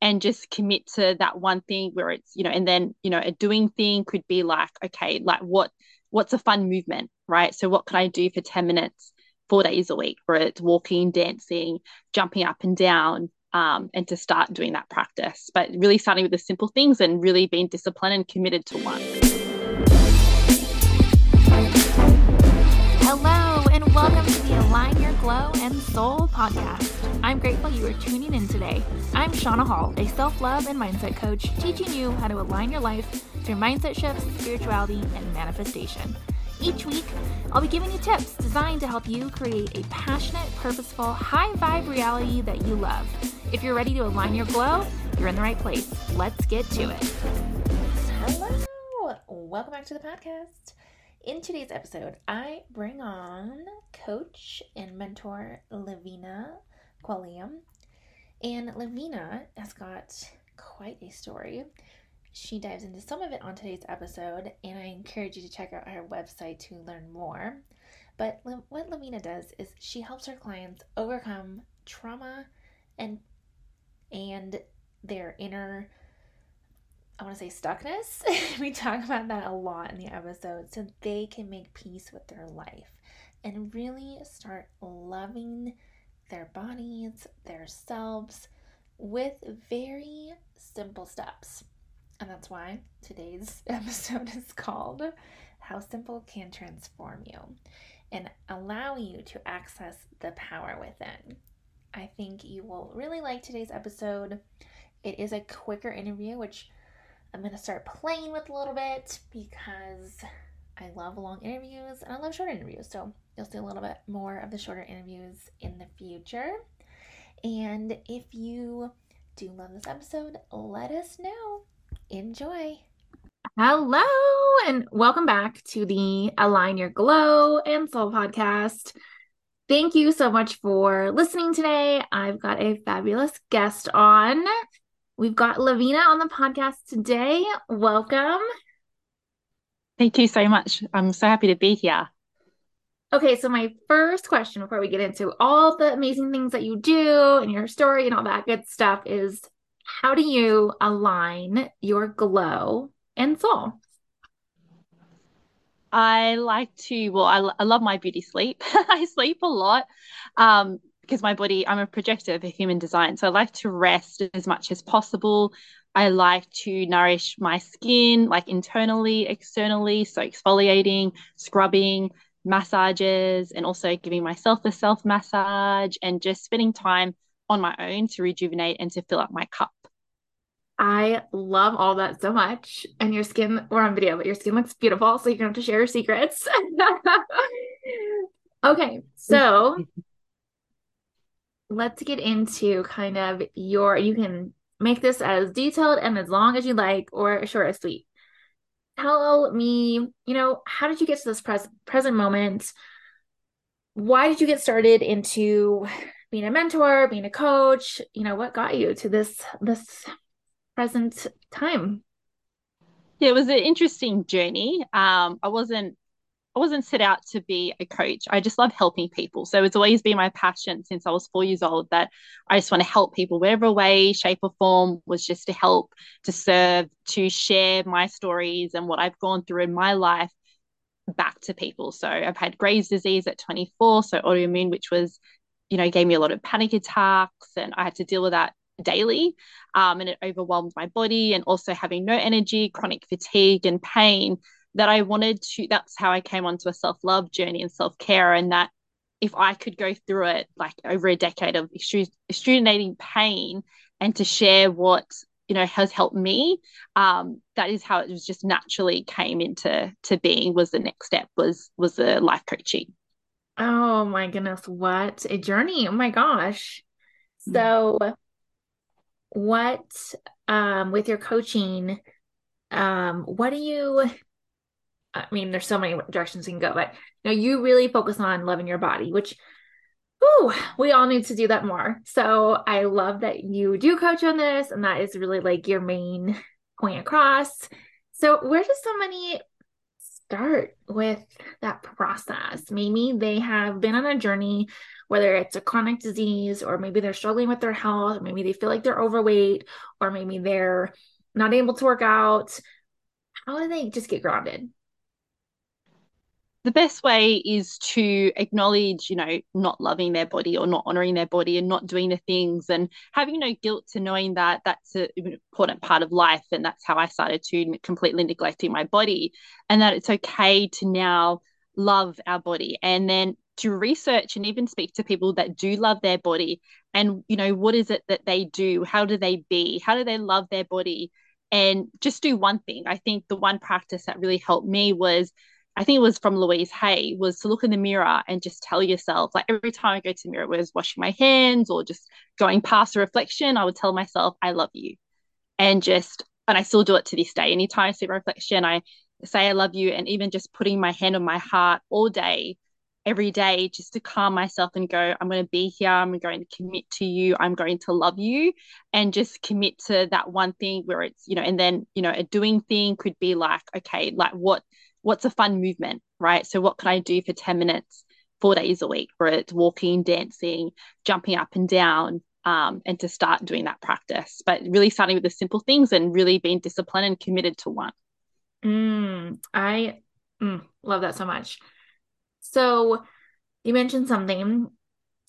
and just commit to that one thing where it's you know and then you know a doing thing could be like okay like what what's a fun movement right? So what can i do for 10 minutes four days a week where it's walking dancing jumping up and down um, and to start doing that practice but really starting with the simple things and really being disciplined and committed to one. Hello and welcome to the align your glow and soul podcast grateful you are tuning in today. I'm Shauna Hull, a self love and mindset coach, teaching you how to align your life through mindset shifts, spirituality, and manifestation. Each week, I'll be giving you tips designed to help you create a passionate, purposeful, high vibe reality that you love. If you're ready to align your glow, you're in the right place. Let's get to it. Hello, welcome back to the podcast. In today's episode, I bring on coach and mentor Lavina Quilliam. And Lavina has got quite a story. She dives into some of it on today's episode, and I encourage you to check out her website to learn more. But what Lavina does is she helps her clients overcome trauma and and their inner I want to say stuckness. we talk about that a lot in the episode so they can make peace with their life and really start loving their bodies, their selves with very simple steps. And that's why today's episode is called How Simple Can Transform You and allow you to access the power within. I think you will really like today's episode. It is a quicker interview, which I'm going to start playing with a little bit because I love long interviews and I love short interviews. So You'll see a little bit more of the shorter interviews in the future. And if you do love this episode, let us know. Enjoy. Hello, and welcome back to the Align Your Glow and Soul podcast. Thank you so much for listening today. I've got a fabulous guest on. We've got Lavina on the podcast today. Welcome. Thank you so much. I'm so happy to be here. Okay, so my first question before we get into all the amazing things that you do and your story and all that good stuff is how do you align your glow and soul? I like to, well, I, I love my beauty sleep. I sleep a lot um, because my body, I'm a projector of human design. So I like to rest as much as possible. I like to nourish my skin, like internally, externally. So exfoliating, scrubbing, massages and also giving myself a self massage and just spending time on my own to rejuvenate and to fill up my cup. I love all that so much. And your skin, we're on video, but your skin looks beautiful. So you're going to have to share your secrets. okay. So let's get into kind of your, you can make this as detailed and as long as you like, or short as sweet tell me, you know, how did you get to this pres- present moment? Why did you get started into being a mentor, being a coach? You know, what got you to this this present time? Yeah, it was an interesting journey. Um, I wasn't I wasn't set out to be a coach. I just love helping people. So it's always been my passion since I was four years old that I just want to help people, whatever way, shape, or form, was just to help, to serve, to share my stories and what I've gone through in my life back to people. So I've had Graves' disease at 24, so autoimmune, which was, you know, gave me a lot of panic attacks, and I had to deal with that daily. Um, and it overwhelmed my body, and also having no energy, chronic fatigue, and pain that I wanted to, that's how I came onto a self love journey and self care. And that if I could go through it like over a decade of extrudinating pain and to share what you know has helped me um that is how it was just naturally came into to being was the next step was was the life coaching oh my goodness what a journey oh my gosh mm. so what um with your coaching um what do you I mean, there's so many directions you can go, but you know, you really focus on loving your body, which Ooh, we all need to do that more. So I love that you do coach on this, and that is really like your main point across. So where does somebody start with that process. Maybe they have been on a journey, whether it's a chronic disease, or maybe they're struggling with their health, or maybe they feel like they're overweight, or maybe they're not able to work out. How do they just get grounded? The best way is to acknowledge, you know, not loving their body or not honoring their body and not doing the things and having no guilt to knowing that that's an important part of life. And that's how I started to completely neglecting my body and that it's okay to now love our body and then to research and even speak to people that do love their body and, you know, what is it that they do? How do they be? How do they love their body? And just do one thing. I think the one practice that really helped me was I think it was from Louise Hay, was to look in the mirror and just tell yourself, like every time I go to the mirror, whether it's washing my hands or just going past a reflection, I would tell myself, I love you. And just, and I still do it to this day. Anytime I see a reflection, I say, I love you. And even just putting my hand on my heart all day, every day, just to calm myself and go, I'm going to be here. I'm going to commit to you. I'm going to love you. And just commit to that one thing where it's, you know, and then, you know, a doing thing could be like, okay, like what, what's a fun movement, right? So what can I do for 10 minutes, four days a week, where it's walking, dancing, jumping up and down, um, and to start doing that practice. But really starting with the simple things and really being disciplined and committed to one. Mm, I mm, love that so much. So you mentioned something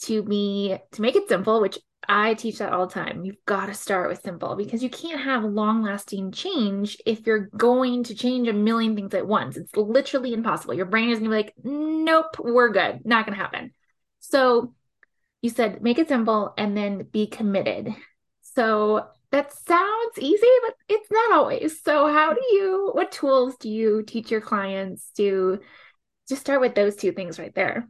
to me to make it simple, which I teach that all the time. You've got to start with simple because you can't have long lasting change if you're going to change a million things at once. It's literally impossible. Your brain is going to be like, nope, we're good. Not going to happen. So you said make it simple and then be committed. So that sounds easy, but it's not always. So, how do you, what tools do you teach your clients to just start with those two things right there?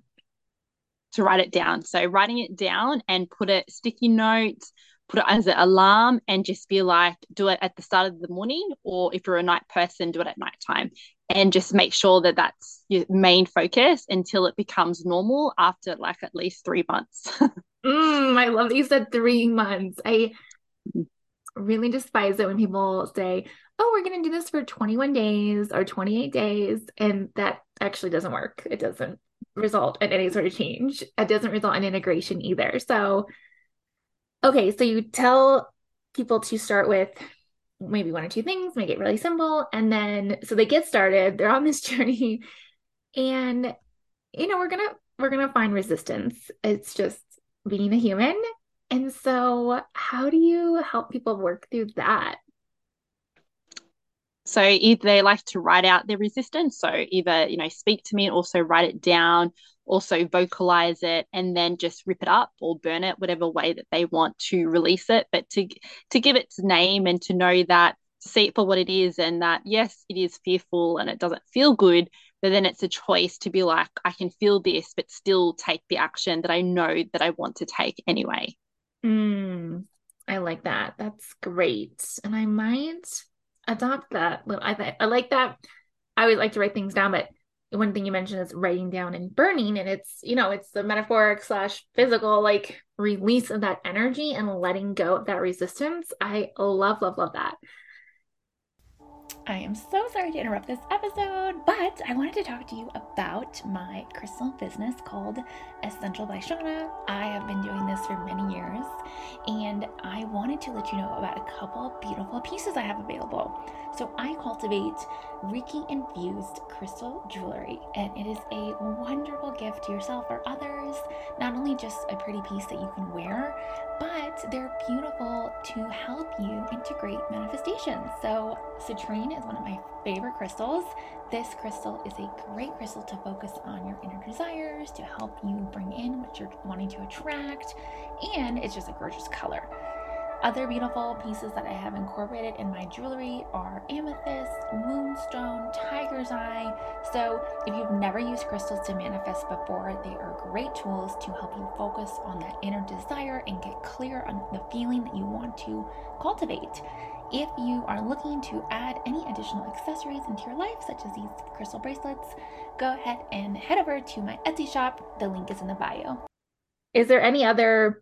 To write it down. So writing it down and put a sticky note, put it as an alarm and just be like, do it at the start of the morning, or if you're a night person, do it at nighttime. And just make sure that that's your main focus until it becomes normal after like at least three months. mm, I love that you said three months. I really despise it when people say, oh, we're going to do this for 21 days or 28 days. And that actually doesn't work. It doesn't result in any sort of change. It doesn't result in integration either. So, okay, so you tell people to start with maybe one or two things, make it really simple. And then, so they get started, they're on this journey. And, you know, we're going to, we're going to find resistance. It's just being a human. And so, how do you help people work through that? So either they like to write out their resistance. So either, you know, speak to me and also write it down, also vocalize it and then just rip it up or burn it, whatever way that they want to release it. But to to give its name and to know that to see it for what it is and that yes, it is fearful and it doesn't feel good, but then it's a choice to be like, I can feel this, but still take the action that I know that I want to take anyway. Mm, I like that. That's great. And I might adopt that. I I like that. I always like to write things down, but one thing you mentioned is writing down and burning, and it's you know it's the metaphoric slash physical like release of that energy and letting go of that resistance. I love love love that. I am so sorry to interrupt this episode, but I wanted to talk to you about my crystal business called Essential by Shauna. I have been doing this for many years, and I wanted to let you know about a couple beautiful pieces I have available. So, I cultivate Reiki infused crystal jewelry, and it is a wonderful gift to yourself or others. Not only just a pretty piece that you can wear, but they're beautiful to help you integrate manifestations. So, citrine is one of my favorite crystals. This crystal is a great crystal to focus on your inner desires, to help you bring in what you're wanting to attract, and it's just a gorgeous color. Other beautiful pieces that I have incorporated in my jewelry are amethyst, moonstone, tiger's eye. So, if you've never used crystals to manifest before, they are great tools to help you focus on that inner desire and get clear on the feeling that you want to cultivate. If you are looking to add any additional accessories into your life, such as these crystal bracelets, go ahead and head over to my Etsy shop. The link is in the bio. Is there any other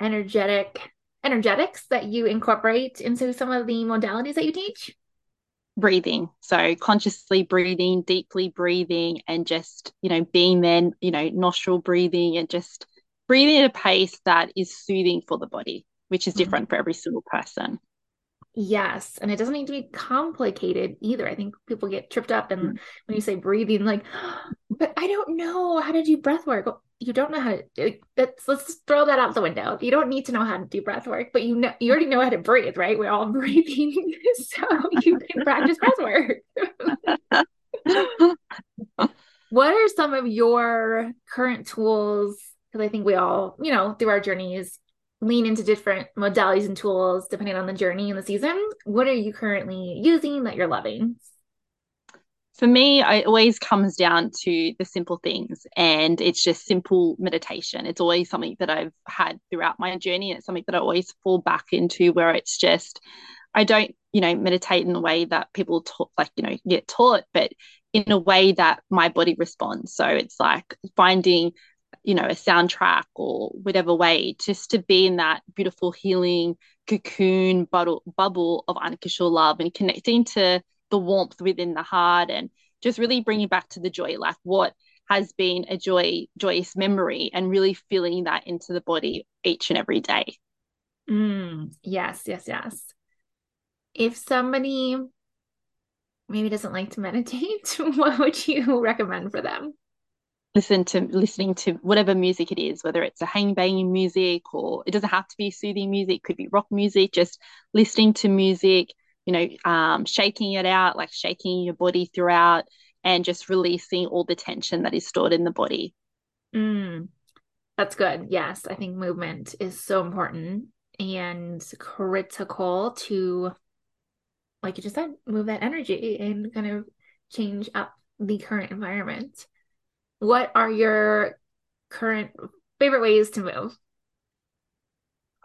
energetic energetics that you incorporate into some of the modalities that you teach? breathing. So consciously breathing, deeply breathing, and just, you know, being then, you know, nostril breathing and just breathing at a pace that is soothing for the body, which is mm-hmm. different mm-hmm. for every single person. Yes. And it doesn't need to be complicated either. I think people get tripped up and mm-hmm. when you say breathing, like, but I don't know how to do breath work. Well, you don't know how to let's let's throw that out the window. You don't need to know how to do breath work, but you know you already know how to breathe, right? We're all breathing. so you can practice breath work. what are some of your current tools? Because I think we all, you know, through our journeys lean into different modalities and tools depending on the journey and the season. What are you currently using that you're loving? For me, it always comes down to the simple things, and it's just simple meditation. It's always something that I've had throughout my journey, and it's something that I always fall back into where it's just, I don't, you know, meditate in the way that people talk, like, you know, get taught, but in a way that my body responds. So it's like finding you know, a soundtrack or whatever way, just to be in that beautiful healing cocoon bubble, bubble of unconditional love and connecting to the warmth within the heart and just really bringing back to the joy, like what has been a joy, joyous memory and really feeling that into the body each and every day. Mm, yes, yes, yes. If somebody maybe doesn't like to meditate, what would you recommend for them? listen to listening to whatever music it is, whether it's a hang banging music or it doesn't have to be soothing music, could be rock music, just listening to music, you know, um, shaking it out, like shaking your body throughout and just releasing all the tension that is stored in the body. Mm, that's good. Yes, I think movement is so important and critical to, like you just said, move that energy and kind of change up the current environment what are your current favorite ways to move?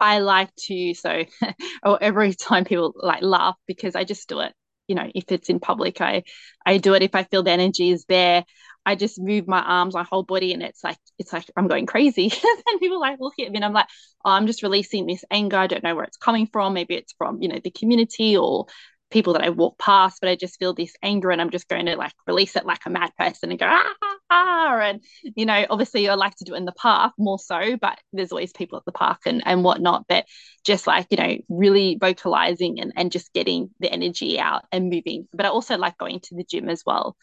I like to so or every time people like laugh because I just do it. You know, if it's in public, I I do it if I feel the energy is there. I just move my arms, my whole body, and it's like it's like I'm going crazy. and people like look at me, and I'm like, oh, I'm just releasing this anger. I don't know where it's coming from. Maybe it's from you know the community or people that I walk past, but I just feel this anger and I'm just going to like release it like a mad person and go, ah, ah, ah. And, you know, obviously I like to do it in the park more so, but there's always people at the park and, and whatnot. But just like, you know, really vocalizing and, and just getting the energy out and moving. But I also like going to the gym as well.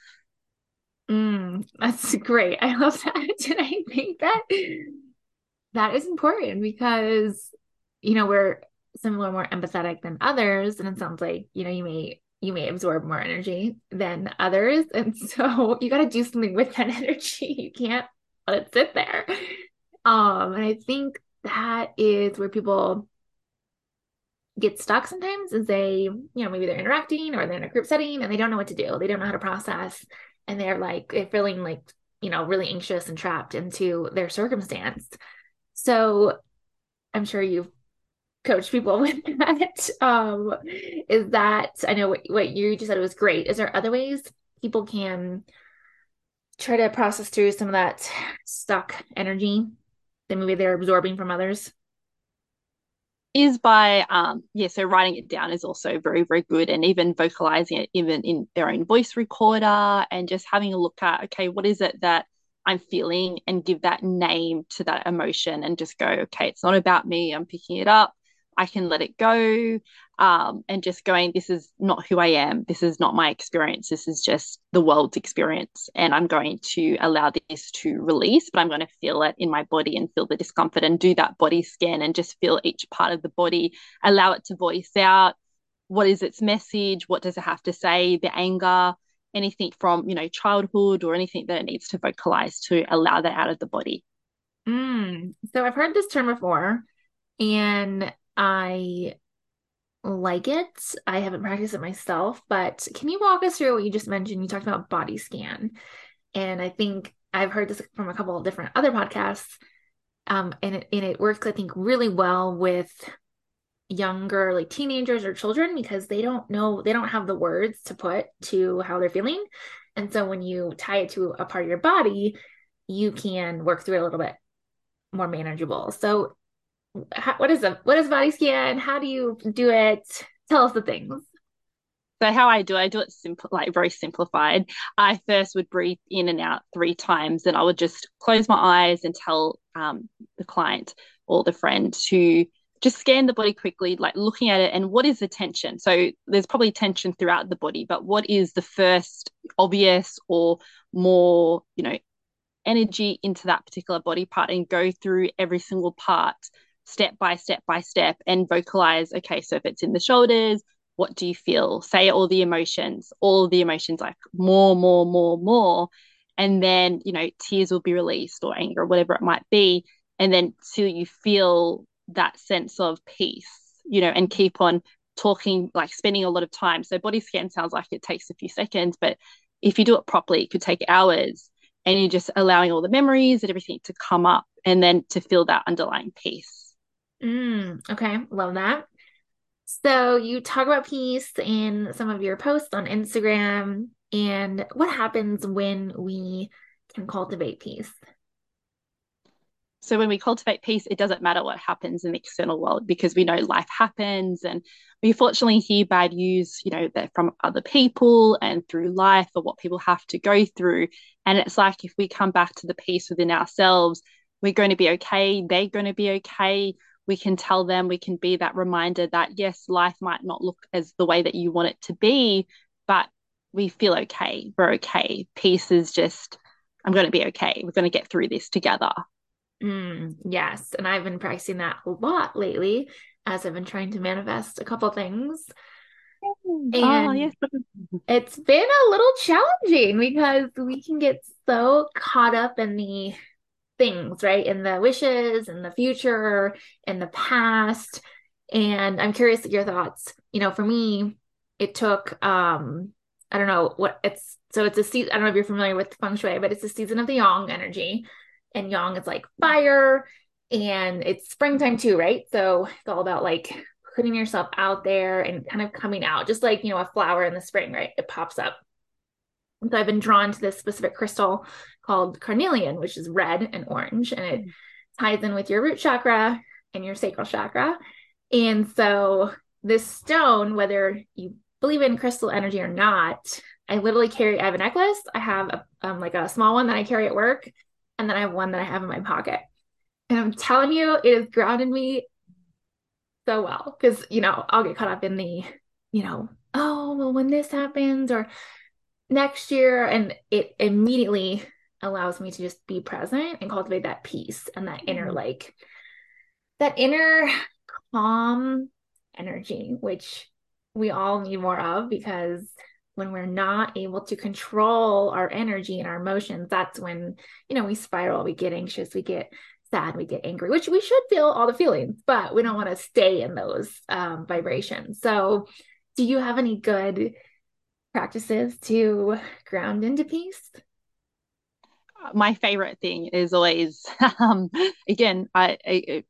Mm, that's great. I love that. and I think that that is important because, you know, we're some are more empathetic than others and it sounds like you know you may you may absorb more energy than others and so you got to do something with that energy. You can't let it sit there. Um and i think that is where people get stuck sometimes is they you know maybe they're interacting or they're in a group setting and they don't know what to do. They don't know how to process and they're like they're feeling like you know really anxious and trapped into their circumstance. So i'm sure you've coach people with that um is that i know what, what you just said was great. Is there other ways people can try to process through some of that stuck energy that maybe they're absorbing from others? Is by um yeah so writing it down is also very very good and even vocalizing it even in their own voice recorder and just having a look at okay what is it that i'm feeling and give that name to that emotion and just go okay it's not about me i'm picking it up I can let it go um, and just going, this is not who I am. This is not my experience. This is just the world's experience. And I'm going to allow this to release, but I'm going to feel it in my body and feel the discomfort and do that body scan and just feel each part of the body, allow it to voice out. What is its message? What does it have to say? The anger, anything from, you know, childhood or anything that it needs to vocalize to allow that out of the body. Mm. So I've heard this term before. And I like it. I haven't practiced it myself, but can you walk us through what you just mentioned? You talked about body scan. And I think I've heard this from a couple of different other podcasts. Um, and it, and it works, I think, really well with younger, like teenagers or children, because they don't know, they don't have the words to put to how they're feeling. And so when you tie it to a part of your body, you can work through it a little bit more manageable. So what is a what is body scan? How do you do it? Tell us the things. So how I do I do it simple, like very simplified. I first would breathe in and out three times, and I would just close my eyes and tell um, the client or the friend to just scan the body quickly, like looking at it and what is the tension. So there's probably tension throughout the body, but what is the first obvious or more, you know, energy into that particular body part and go through every single part step by step by step and vocalize okay so if it's in the shoulders what do you feel? Say all the emotions all the emotions like more more more more. And then you know tears will be released or anger or whatever it might be. And then till you feel that sense of peace you know and keep on talking like spending a lot of time. So body scan sounds like it takes a few seconds but if you do it properly it could take hours. And you're just allowing all the memories and everything to come up and then to feel that underlying peace mm, okay love that so you talk about peace in some of your posts on Instagram and what happens when we can cultivate peace? So when we cultivate peace, it doesn't matter what happens in the external world because we know life happens and we fortunately hear bad news, you know, that from other people and through life or what people have to go through. And it's like if we come back to the peace within ourselves, we're going to be okay, they're going to be okay we can tell them, we can be that reminder that yes, life might not look as the way that you want it to be, but we feel okay. We're okay. Peace is just, I'm going to be okay. We're going to get through this together. Mm, yes. And I've been practicing that a lot lately as I've been trying to manifest a couple things. And oh, yes. it's been a little challenging because we can get so caught up in the things, right? In the wishes, in the future, in the past. And I'm curious your thoughts. You know, for me, it took um, I don't know what it's so it's a season. I don't know if you're familiar with feng shui, but it's a season of the yang energy. And yang is like fire and it's springtime too, right? So it's all about like putting yourself out there and kind of coming out, just like you know, a flower in the spring, right? It pops up. So I've been drawn to this specific crystal called carnelian, which is red and orange, and it ties in with your root chakra and your sacral chakra. And so this stone, whether you believe in crystal energy or not, I literally carry. I have a necklace. I have a um, like a small one that I carry at work, and then I have one that I have in my pocket. And I'm telling you, it has grounded me so well because you know I'll get caught up in the, you know, oh well when this happens or next year and it immediately allows me to just be present and cultivate that peace and that inner mm-hmm. like that inner calm energy which we all need more of because when we're not able to control our energy and our emotions that's when you know we spiral we get anxious we get sad we get angry which we should feel all the feelings but we don't want to stay in those um, vibrations so do you have any good practices to ground into peace? My favorite thing is always, um, again, I, I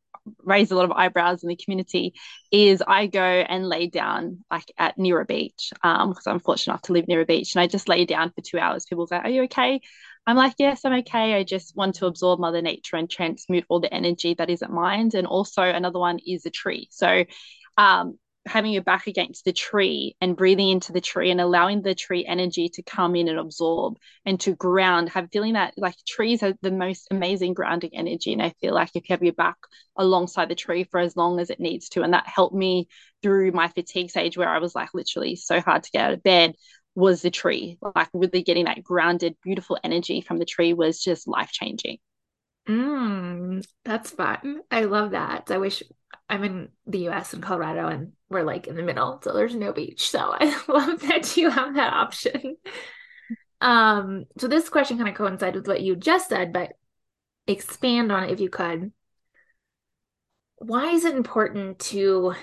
raise a lot of eyebrows in the community is I go and lay down like at near a beach um because I'm fortunate enough to live near a beach and I just lay down for two hours. People say, Are you okay? I'm like, Yes, I'm okay. I just want to absorb Mother Nature and transmute all the energy that isn't mine. And also another one is a tree. So um having your back against the tree and breathing into the tree and allowing the tree energy to come in and absorb and to ground have feeling that like trees are the most amazing grounding energy and i feel like if you have your back alongside the tree for as long as it needs to and that helped me through my fatigue stage where i was like literally so hard to get out of bed was the tree like really getting that grounded beautiful energy from the tree was just life changing Mm, that's fun. I love that. I wish I'm in the US in Colorado and we're like in the middle, so there's no beach. So I love that you have that option. Um, so this question kind of coincides with what you just said, but expand on it if you could. Why is it important to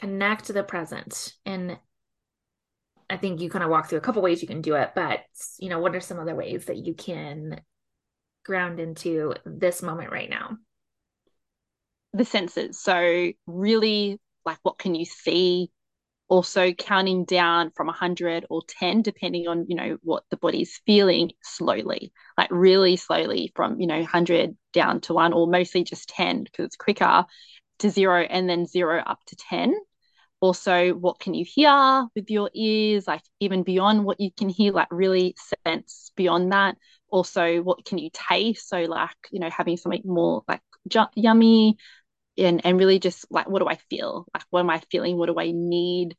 connect to the present? And I think you kind of walk through a couple ways you can do it, but you know, what are some other ways that you can ground into this moment right now? The senses. So, really, like what can you see? Also, counting down from 100 or 10, depending on, you know, what the body's feeling slowly, like really slowly from, you know, 100 down to one, or mostly just 10 because it's quicker to zero and then zero up to 10 Also, what can you hear with your ears? Like, even beyond what you can hear, like, really sense beyond that. Also, what can you taste? So, like, you know, having something more like ju- yummy and, and really just like, what do I feel? Like, what am I feeling? What do I need?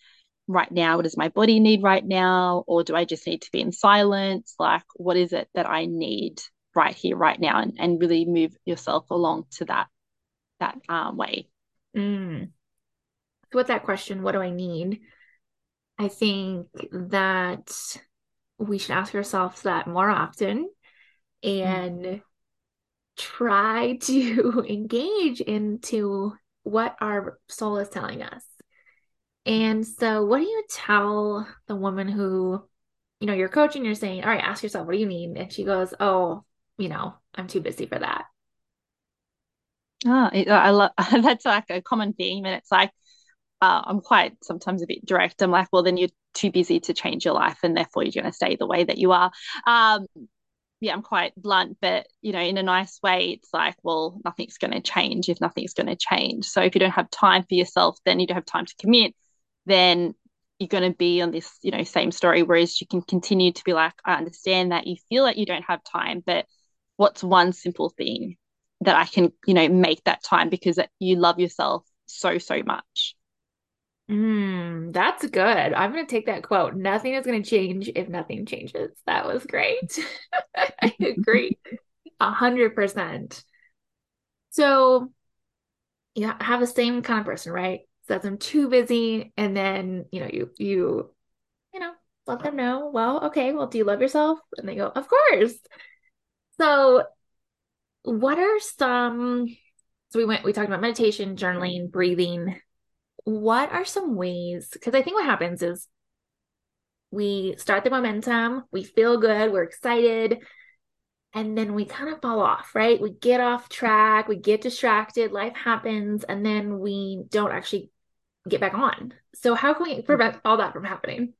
right now? What does my body need right now? Or do I just need to be in silence? Like, what is it that I need right here, right now? And, and really move yourself along to that that um, way. Mm. So with that question, what do I need? I think that we should ask ourselves that more often and mm. Try to engage into what our soul is telling us. And so, what do you tell the woman who, you know, you're coaching, you're saying, all right, ask yourself, what do you need? And she goes, oh, you know, I'm too busy for that. Oh, I love that's like a common theme. And it's like, uh, I'm quite sometimes a bit direct. I'm like, well, then you're too busy to change your life, and therefore you're going to stay the way that you are. Um, yeah, I'm quite blunt, but you know, in a nice way, it's like, well, nothing's going to change if nothing's going to change. So if you don't have time for yourself, then you don't have time to commit then you're going to be on this, you know, same story. Whereas you can continue to be like, I understand that you feel like you don't have time, but what's one simple thing that I can, you know, make that time because you love yourself so, so much. Mm, that's good. I'm going to take that quote. Nothing is going to change if nothing changes. That was great. I agree. A hundred percent. So you have the same kind of person, right? says I'm too busy, and then you know you you you know let them know. Well, okay, well, do you love yourself? And they go, of course. So, what are some? So we went. We talked about meditation, journaling, breathing. What are some ways? Because I think what happens is we start the momentum, we feel good, we're excited, and then we kind of fall off, right? We get off track, we get distracted, life happens, and then we don't actually get back on. So how can we hmm. prevent all that from happening?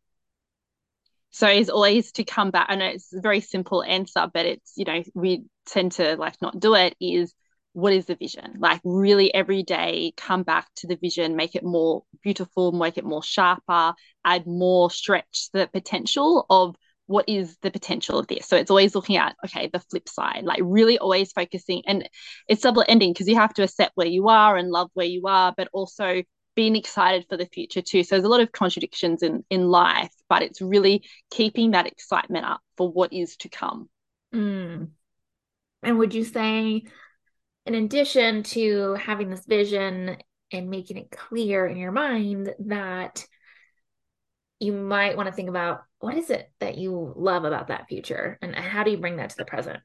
So it's always to come back. I know it's a very simple answer, but it's, you know, we tend to like not do it is what is the vision? Like really every day come back to the vision, make it more beautiful, make it more sharper, add more stretch the potential of what is the potential of this? So it's always looking at, okay, the flip side, like really always focusing. And it's double ending because you have to accept where you are and love where you are, but also being excited for the future too. So there's a lot of contradictions in in life, but it's really keeping that excitement up for what is to come. Mm. And would you say, in addition to having this vision and making it clear in your mind, that you might want to think about what is it that you love about that future and how do you bring that to the present?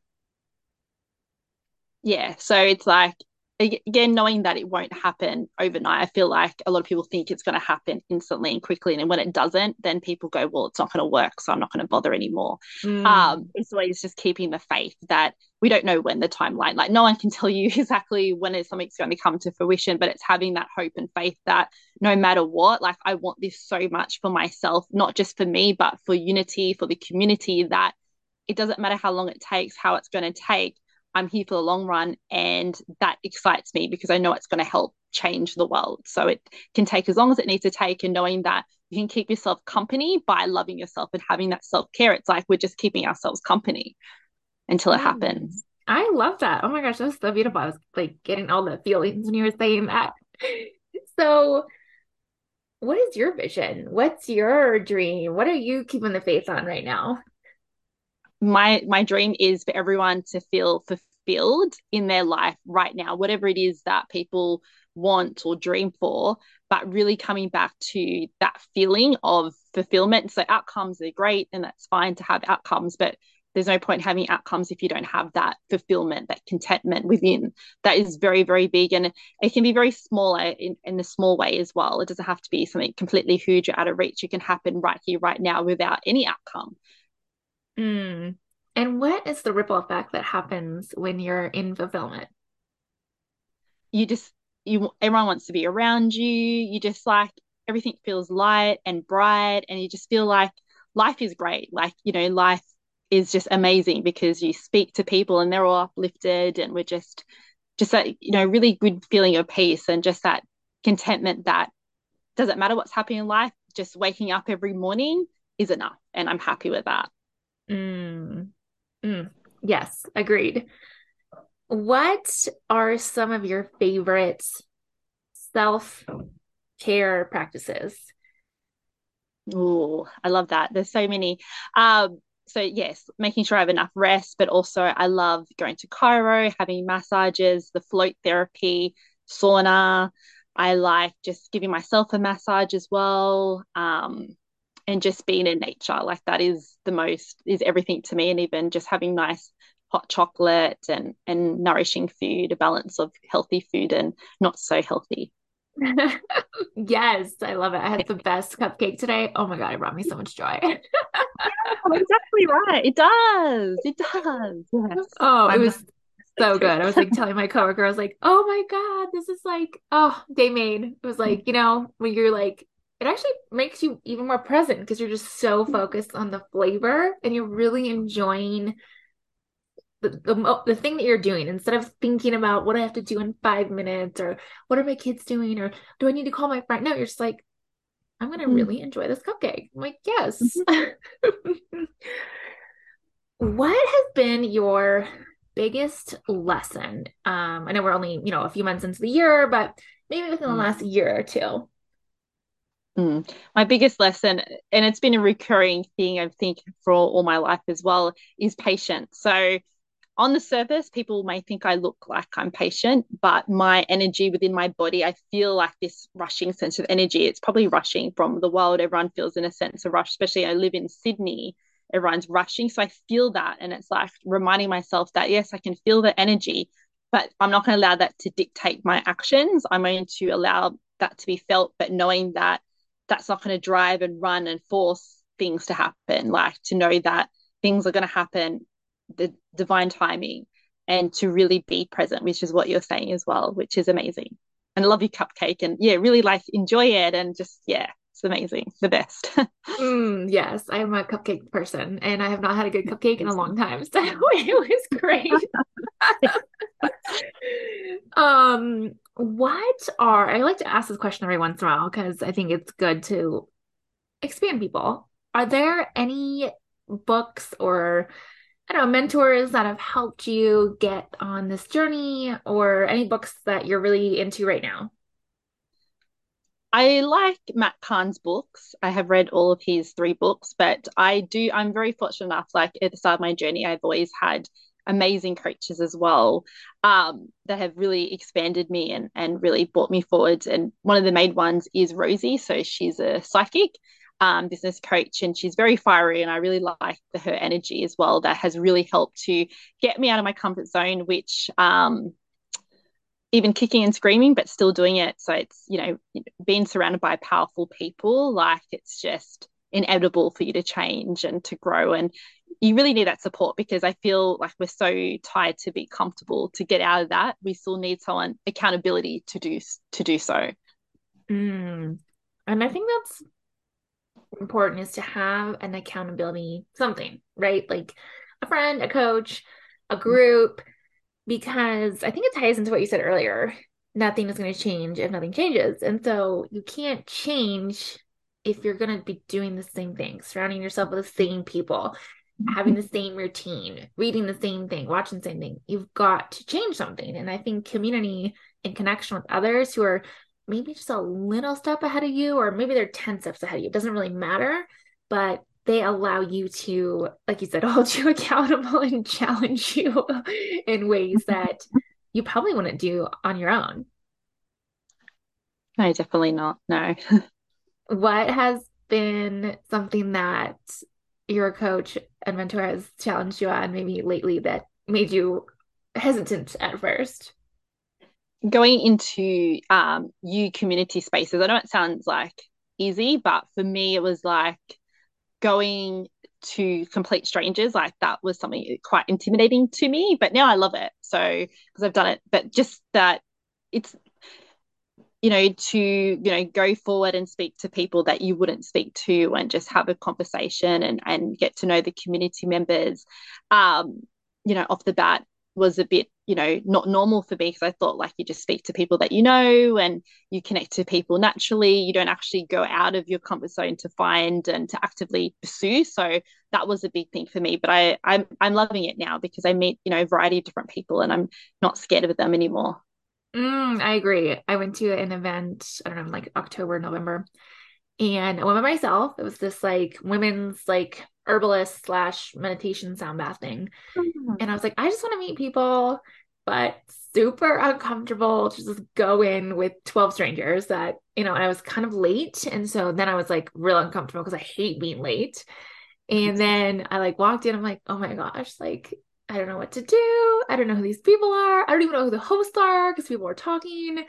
Yeah, so it's like again knowing that it won't happen overnight i feel like a lot of people think it's going to happen instantly and quickly and when it doesn't then people go well it's not going to work so i'm not going to bother anymore mm. um it's always just keeping the faith that we don't know when the timeline like no one can tell you exactly when it's something's going to come to fruition but it's having that hope and faith that no matter what like i want this so much for myself not just for me but for unity for the community that it doesn't matter how long it takes how it's going to take I'm here for the long run. And that excites me because I know it's going to help change the world. So it can take as long as it needs to take, and knowing that you can keep yourself company by loving yourself and having that self care. It's like we're just keeping ourselves company until it mm. happens. I love that. Oh my gosh, that's so beautiful. I was like getting all the feelings when you were saying that. So, what is your vision? What's your dream? What are you keeping the faith on right now? My my dream is for everyone to feel fulfilled in their life right now whatever it is that people want or dream for but really coming back to that feeling of fulfillment. So outcomes are great and that's fine to have outcomes but there's no point having outcomes if you don't have that fulfillment that contentment within that is very very big. And it can be very small in, in a small way as well. It doesn't have to be something completely huge or out of reach. It can happen right here right now without any outcome Mm. And what is the ripple effect that happens when you're in fulfillment? You just you everyone wants to be around you. You just like everything feels light and bright and you just feel like life is great. Like, you know, life is just amazing because you speak to people and they're all uplifted and we're just just that, you know, really good feeling of peace and just that contentment that doesn't matter what's happening in life, just waking up every morning is enough. And I'm happy with that. Mm. Mm. Yes, agreed. What are some of your favorite self care practices? Oh, I love that. There's so many. Um, so yes, making sure I have enough rest, but also I love going to chiro, having massages, the float therapy, sauna. I like just giving myself a massage as well. Um, and just being in nature, like that is the most is everything to me. And even just having nice hot chocolate and and nourishing food, a balance of healthy food and not so healthy. yes, I love it. I had the best cupcake today. Oh my god, it brought me so much joy. yeah, exactly right. It does. It does. Yes. Oh, it was so good. I was like telling my coworker, I was like, "Oh my god, this is like oh, day made." It was like you know when you're like, it actually makes you even more present because you're just so focused on the flavor and you're really enjoying the, the, the thing that you're doing instead of thinking about what I have to do in five minutes or what are my kids doing or do I need to call my friend? No, you're just like, I'm going to mm. really enjoy this cupcake. I'm like, yes. Mm-hmm. what has been your biggest lesson? Um, I know we're only, you know, a few months into the year, but maybe within the last year or two. Mm. My biggest lesson, and it's been a recurring thing, I think, for all, all my life as well, is patience. So on the surface, people may think I look like I'm patient, but my energy within my body, I feel like this rushing sense of energy. It's probably rushing from the world. Everyone feels in a sense of rush, especially I live in Sydney. Everyone's rushing. So I feel that. And it's like reminding myself that, yes, I can feel the energy, but I'm not going to allow that to dictate my actions. I'm going to allow that to be felt, but knowing that that's not going to drive and run and force things to happen. Like to know that things are going to happen the divine timing and to really be present, which is what you're saying as well, which is amazing. And I love your cupcake and yeah, really like enjoy it and just yeah, it's amazing, the best. mm, yes, I am a cupcake person and I have not had a good cupcake in a long time, so it was great. um, what are I like to ask this question every once in a while because I think it's good to expand people. Are there any books or I don't know, mentors that have helped you get on this journey or any books that you're really into right now? I like Matt Kahn's books. I have read all of his three books, but I do, I'm very fortunate enough, like at the start of my journey, I've always had amazing coaches as well um, that have really expanded me and, and really brought me forward. And one of the main ones is Rosie. So she's a psychic um, business coach, and she's very fiery, and I really like the, her energy as well. That has really helped to get me out of my comfort zone, which um, even kicking and screaming, but still doing it. So it's you know being surrounded by powerful people, like it's just inevitable for you to change and to grow and you really need that support because I feel like we're so tired to be comfortable to get out of that. We still need someone accountability to do to do so. Mm. And I think that's important is to have an accountability something, right? Like a friend, a coach, a group, because I think it ties into what you said earlier. Nothing is going to change if nothing changes. And so you can't change if you're going to be doing the same thing, surrounding yourself with the same people, having mm-hmm. the same routine, reading the same thing, watching the same thing. You've got to change something. And I think community and connection with others who are maybe just a little step ahead of you, or maybe they're 10 steps ahead of you. It doesn't really matter, but they allow you to, like you said, hold you accountable and challenge you in ways mm-hmm. that you probably wouldn't do on your own. No, definitely not. No. what has been something that your coach and mentor has challenged you on maybe lately that made you hesitant at first? going into um you community spaces. I know it sounds like easy but for me it was like going to complete strangers. Like that was something quite intimidating to me but now i love it. So because i've done it but just that it's you know to you know go forward and speak to people that you wouldn't speak to and just have a conversation and and get to know the community members um you know off the bat was a bit you know not normal for me because I thought like you just speak to people that you know and you connect to people naturally. You don't actually go out of your comfort zone to find and to actively pursue. So that was a big thing for me but I I'm I'm loving it now because I meet you know a variety of different people and I'm not scared of them anymore mm, I agree I went to an event I don't know like October November and I went by myself. It was this like women's like herbalist slash meditation sound bath thing. Mm-hmm. And I was like, I just want to meet people, but super uncomfortable to just go in with 12 strangers that, you know, I was kind of late. And so then I was like real uncomfortable because I hate being late. And then I like walked in, I'm like, oh my gosh, like I don't know what to do. I don't know who these people are. I don't even know who the hosts are because people were talking.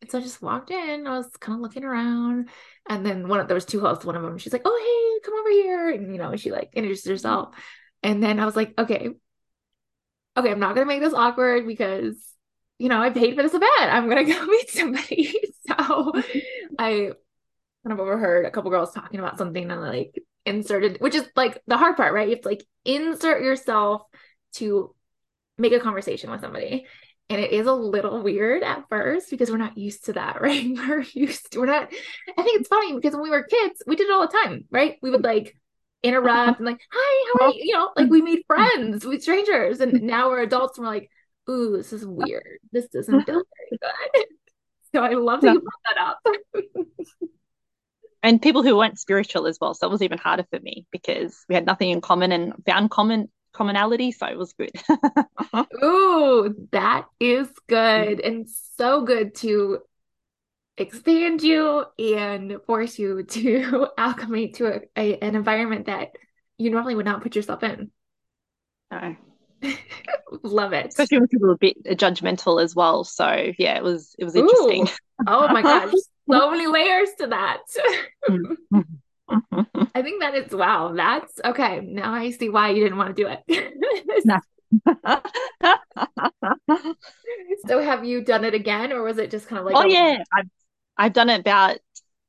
And so I just walked in. I was kind of looking around, and then one of there was two hosts. One of them, she's like, "Oh, hey, come over here," and you know, she like introduced herself. And then I was like, "Okay, okay, I'm not gonna make this awkward because you know I paid for this event. I'm gonna go meet somebody." so I kind of overheard a couple girls talking about something and like inserted, which is like the hard part, right? You have to like insert yourself to make a conversation with somebody. And it is a little weird at first because we're not used to that, right? We're used to, we're not, I think it's funny because when we were kids, we did it all the time, right? We would like interrupt and like, hi, how are you? You know, like we made friends with strangers. And now we're adults and we're like, ooh, this is weird. This doesn't feel very good. So I love that you brought that up. and people who weren't spiritual as well. So it was even harder for me because we had nothing in common and found common commonality, so it was good. Uh-huh. Ooh, that is good and so good to expand you and force you to acclimate to a, a, an environment that you normally would not put yourself in. No. Love it. Especially when people are a bit judgmental as well. So yeah, it was it was interesting. Ooh. Oh my gosh. so many layers to that. Mm-hmm. Mm-hmm. I think that is wow. That's okay. Now I see why you didn't want to do it. so have you done it again or was it just kind of like Oh yeah, I've I've done it about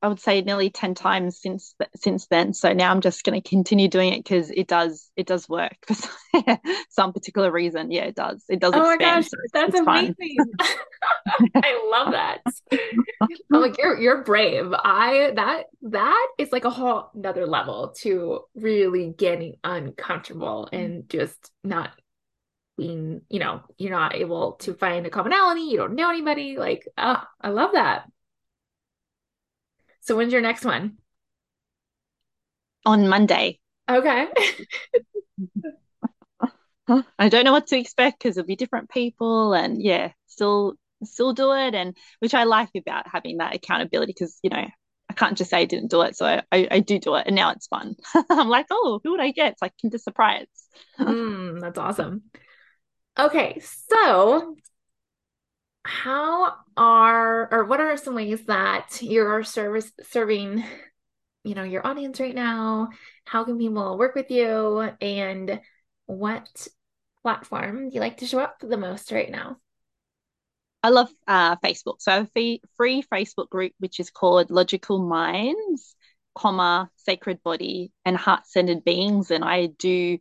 I would say nearly 10 times since since then. So now I'm just going to continue doing it because it does it does work for some particular reason. Yeah, it does. It does. Oh expand, my gosh, so that's amazing. I love that. I'm like you're you're brave. I that that is like a whole another level to really getting uncomfortable and just not being, you know, you're not able to find a commonality. You don't know anybody. Like, oh, I love that. So when's your next one? On Monday. Okay. I don't know what to expect because it'll be different people and yeah, still still do it and which I like about having that accountability because you know I can't just say I didn't do it so I, I, I do do it and now it's fun I'm like oh who would I get it's like Kinder Surprise mm, that's awesome okay so how are or what are some ways that you're service serving you know your audience right now? How can people work with you? And what platform do you like to show up the most right now? I love uh, facebook. So i have a free facebook group which is called logical minds comma sacred body and heart-centered beings. And i do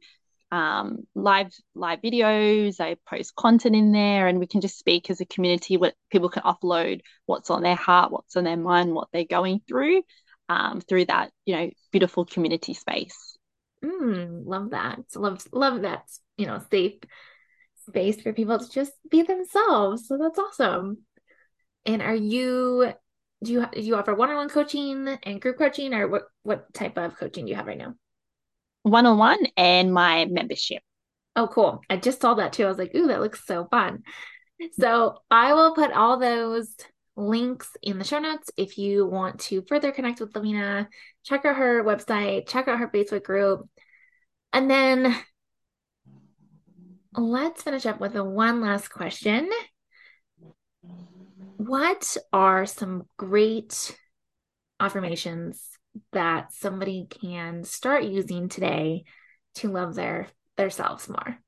um, live live videos. I post content in there, and we can just speak as a community. What people can upload, what's on their heart, what's on their mind, what they're going through, um, through that you know beautiful community space. Mm, love that. Love love that. You know, safe space for people to just be themselves. So that's awesome. And are you do you do you offer one-on-one coaching and group coaching, or what what type of coaching do you have right now? One on one and my membership. Oh, cool. I just saw that too. I was like, ooh, that looks so fun. So I will put all those links in the show notes if you want to further connect with Lavina. Check out her website, check out her Facebook group. And then let's finish up with a one last question. What are some great affirmations that somebody can start using today to love their themselves more?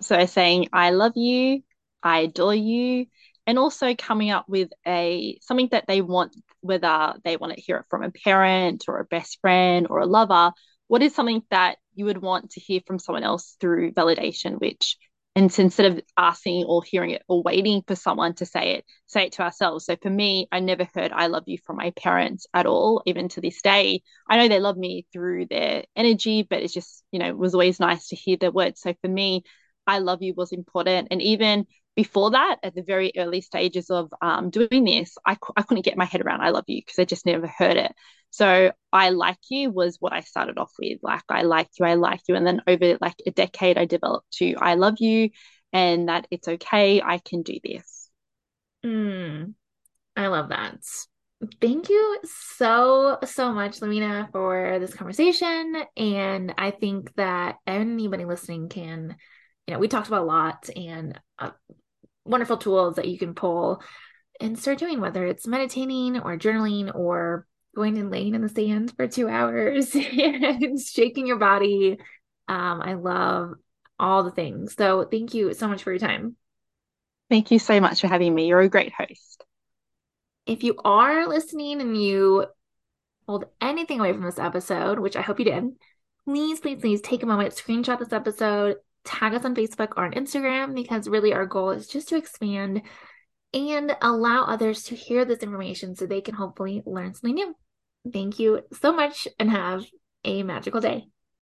So saying I love you, I adore you, and also coming up with a something that they want, whether they want to hear it from a parent or a best friend or a lover. What is something that you would want to hear from someone else through validation, which and so instead of asking or hearing it or waiting for someone to say it, say it to ourselves. So for me, I never heard I love you from my parents at all, even to this day. I know they love me through their energy, but it's just, you know, it was always nice to hear their words. So for me, I love you was important. And even before that, at the very early stages of um, doing this, I, I couldn't get my head around I love you because I just never heard it. So I like you was what I started off with. Like, I like you, I like you. And then over like a decade, I developed to I love you and that it's okay. I can do this. Mm, I love that. Thank you so, so much, Lavina, for this conversation. And I think that anybody listening can, you know, we talked about a lot and uh, wonderful tools that you can pull and start doing, whether it's meditating or journaling or going and laying in the sand for two hours and shaking your body. Um, I love all the things. So thank you so much for your time. Thank you so much for having me. You're a great host. If you are listening and you hold anything away from this episode, which I hope you did, please, please, please take a moment, screenshot this episode, tag us on Facebook or on Instagram, because really our goal is just to expand and allow others to hear this information so they can hopefully learn something new. Thank you so much and have a magical day.